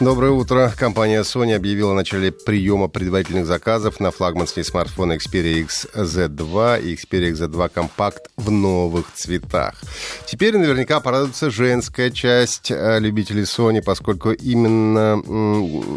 Доброе утро. Компания Sony объявила о начале приема предварительных заказов на флагманские смартфоны Xperia XZ2 и Xperia XZ2 Compact в новых цветах. Теперь наверняка порадуется женская часть э, любителей Sony, поскольку именно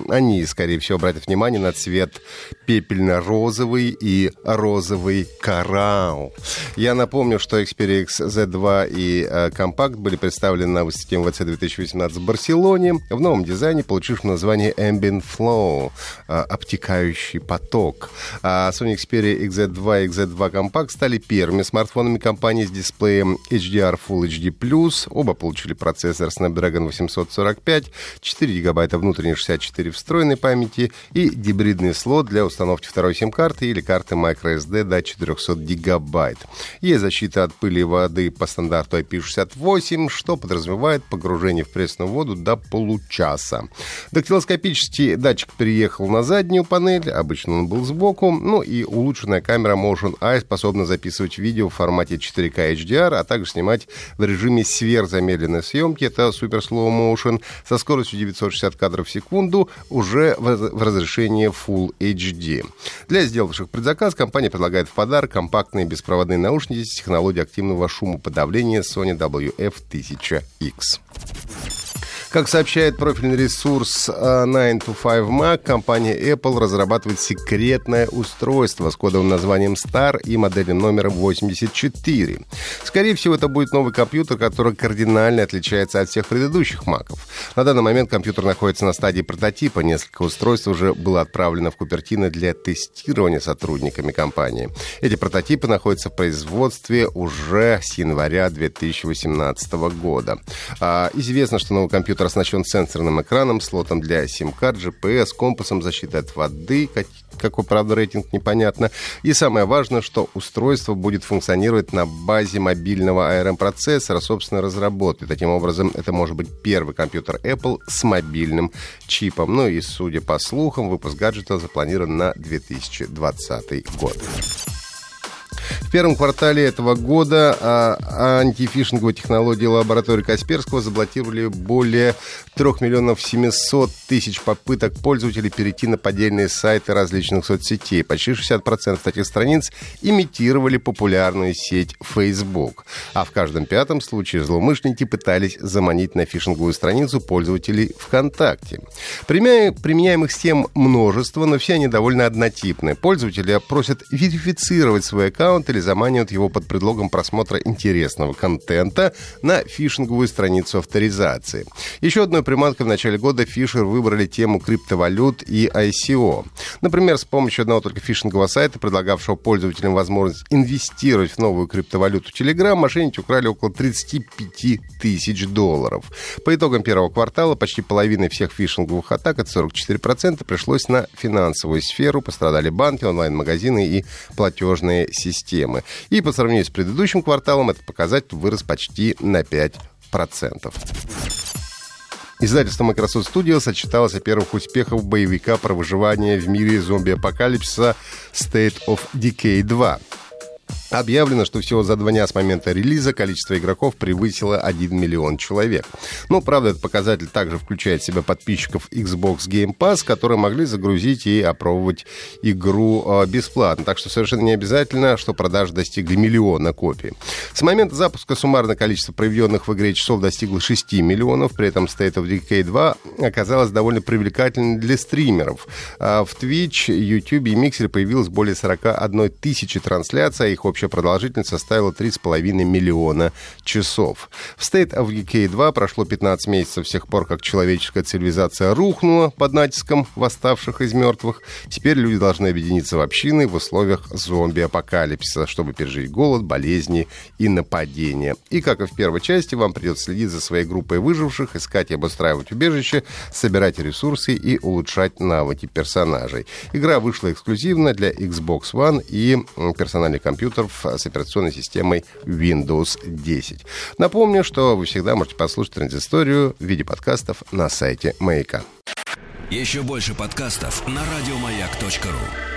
они, скорее всего, обратят внимание на цвет пепельно-розовый и розовый коралл. Я напомню, что Xperia XZ2 и э, Compact были представлены на выставке МВЦ 2018 в Барселоне в новом дизайне, получившем название Ambient Flow, а, обтекающий поток. А Sony Xperia XZ2 и XZ2 Compact стали первыми смартфонами компании с дисплеем HDR Full HD+. Оба получили процессор Snapdragon 845, 4 гигабайта внутренней 64 встроенной памяти и гибридный слот для установки второй сим-карты или карты microSD до 400 гигабайт. Есть защита от пыли и воды по стандарту IP68, что подразумевает погружение в пресную воду до получаса. Дактилоскопический датчик переехал на заднюю панель, обычно он был сбоку, ну и улучшенная камера Motion Eye способна записывать видео в формате 4К HDR, а также снимать в режиме сверхзамедленной съемки, это Super Slow Motion, со скоростью 960 кадров в секунду, уже в разрешении Full HD. Для сделавших предзаказ компания предлагает в подарок компактные беспроводные наушники с технологией активного шумоподавления Sony WF-1000X. Как сообщает профильный ресурс 9to5Mac, э, компания Apple разрабатывает секретное устройство с кодовым названием Star и модельным номером 84. Скорее всего, это будет новый компьютер, который кардинально отличается от всех предыдущих Mac'ов. На данный момент компьютер находится на стадии прототипа. Несколько устройств уже было отправлено в Купертино для тестирования сотрудниками компании. Эти прототипы находятся в производстве уже с января 2018 года. А, известно, что новый компьютер Компьютер оснащен сенсорным экраном, слотом для сим-карт, GPS, компасом, защитой от воды, как, какой, правда, рейтинг непонятно. И самое важное, что устройство будет функционировать на базе мобильного ARM-процессора собственной разработки. Таким образом, это может быть первый компьютер Apple с мобильным чипом. Ну и, судя по слухам, выпуск гаджета запланирован на 2020 год первом квартале этого года а, антифишинговые технологии лаборатории Касперского заблокировали более 3 миллионов 700 тысяч попыток пользователей перейти на поддельные сайты различных соцсетей. Почти 60% этих страниц имитировали популярную сеть Facebook. А в каждом пятом случае злоумышленники пытались заманить на фишинговую страницу пользователей ВКонтакте. Применяемых схем множество, но все они довольно однотипны. Пользователи просят верифицировать свой аккаунт или заманивают его под предлогом просмотра интересного контента на фишинговую страницу авторизации. Еще одной приманкой в начале года фишер выбрали тему криптовалют и ICO. Например, с помощью одного только фишингового сайта, предлагавшего пользователям возможность инвестировать в новую криптовалюту Telegram, мошенники украли около 35 тысяч долларов. По итогам первого квартала почти половина всех фишинговых атак, это 44%, пришлось на финансовую сферу. Пострадали банки, онлайн-магазины и платежные системы системы. И по сравнению с предыдущим кварталом этот показатель вырос почти на 5%. Издательство Microsoft Studios отчиталось о первых успехах боевика про выживание в мире зомби-апокалипсиса State of Decay 2. Объявлено, что всего за два дня с момента релиза количество игроков превысило 1 миллион человек. Но, правда, этот показатель также включает в себя подписчиков Xbox Game Pass, которые могли загрузить и опробовать игру э, бесплатно. Так что совершенно не обязательно, что продажи достигли миллиона копий. С момента запуска суммарное количество проведенных в игре часов достигло 6 миллионов, при этом State of Decay 2 оказалась довольно привлекательной для стримеров. А в Twitch, YouTube и Mixer появилось более 41 тысячи трансляций, а их общая продолжительность составила 3,5 миллиона часов. В State of Decay 2 прошло 15 месяцев с тех пор, как человеческая цивилизация рухнула под натиском восставших из мертвых. Теперь люди должны объединиться в общины в условиях зомби-апокалипсиса, чтобы пережить голод, болезни и нападения. И, как и в первой части, вам придется следить за своей группой выживших, искать и обустраивать убежище, собирать ресурсы и улучшать навыки персонажей. Игра вышла эксклюзивно для Xbox One и персональных компьютеров с операционной системой Windows 10. Напомню, что вы всегда можете послушать транзисторию в виде подкастов на сайте Маяка. Еще больше подкастов на радиомаяк.ру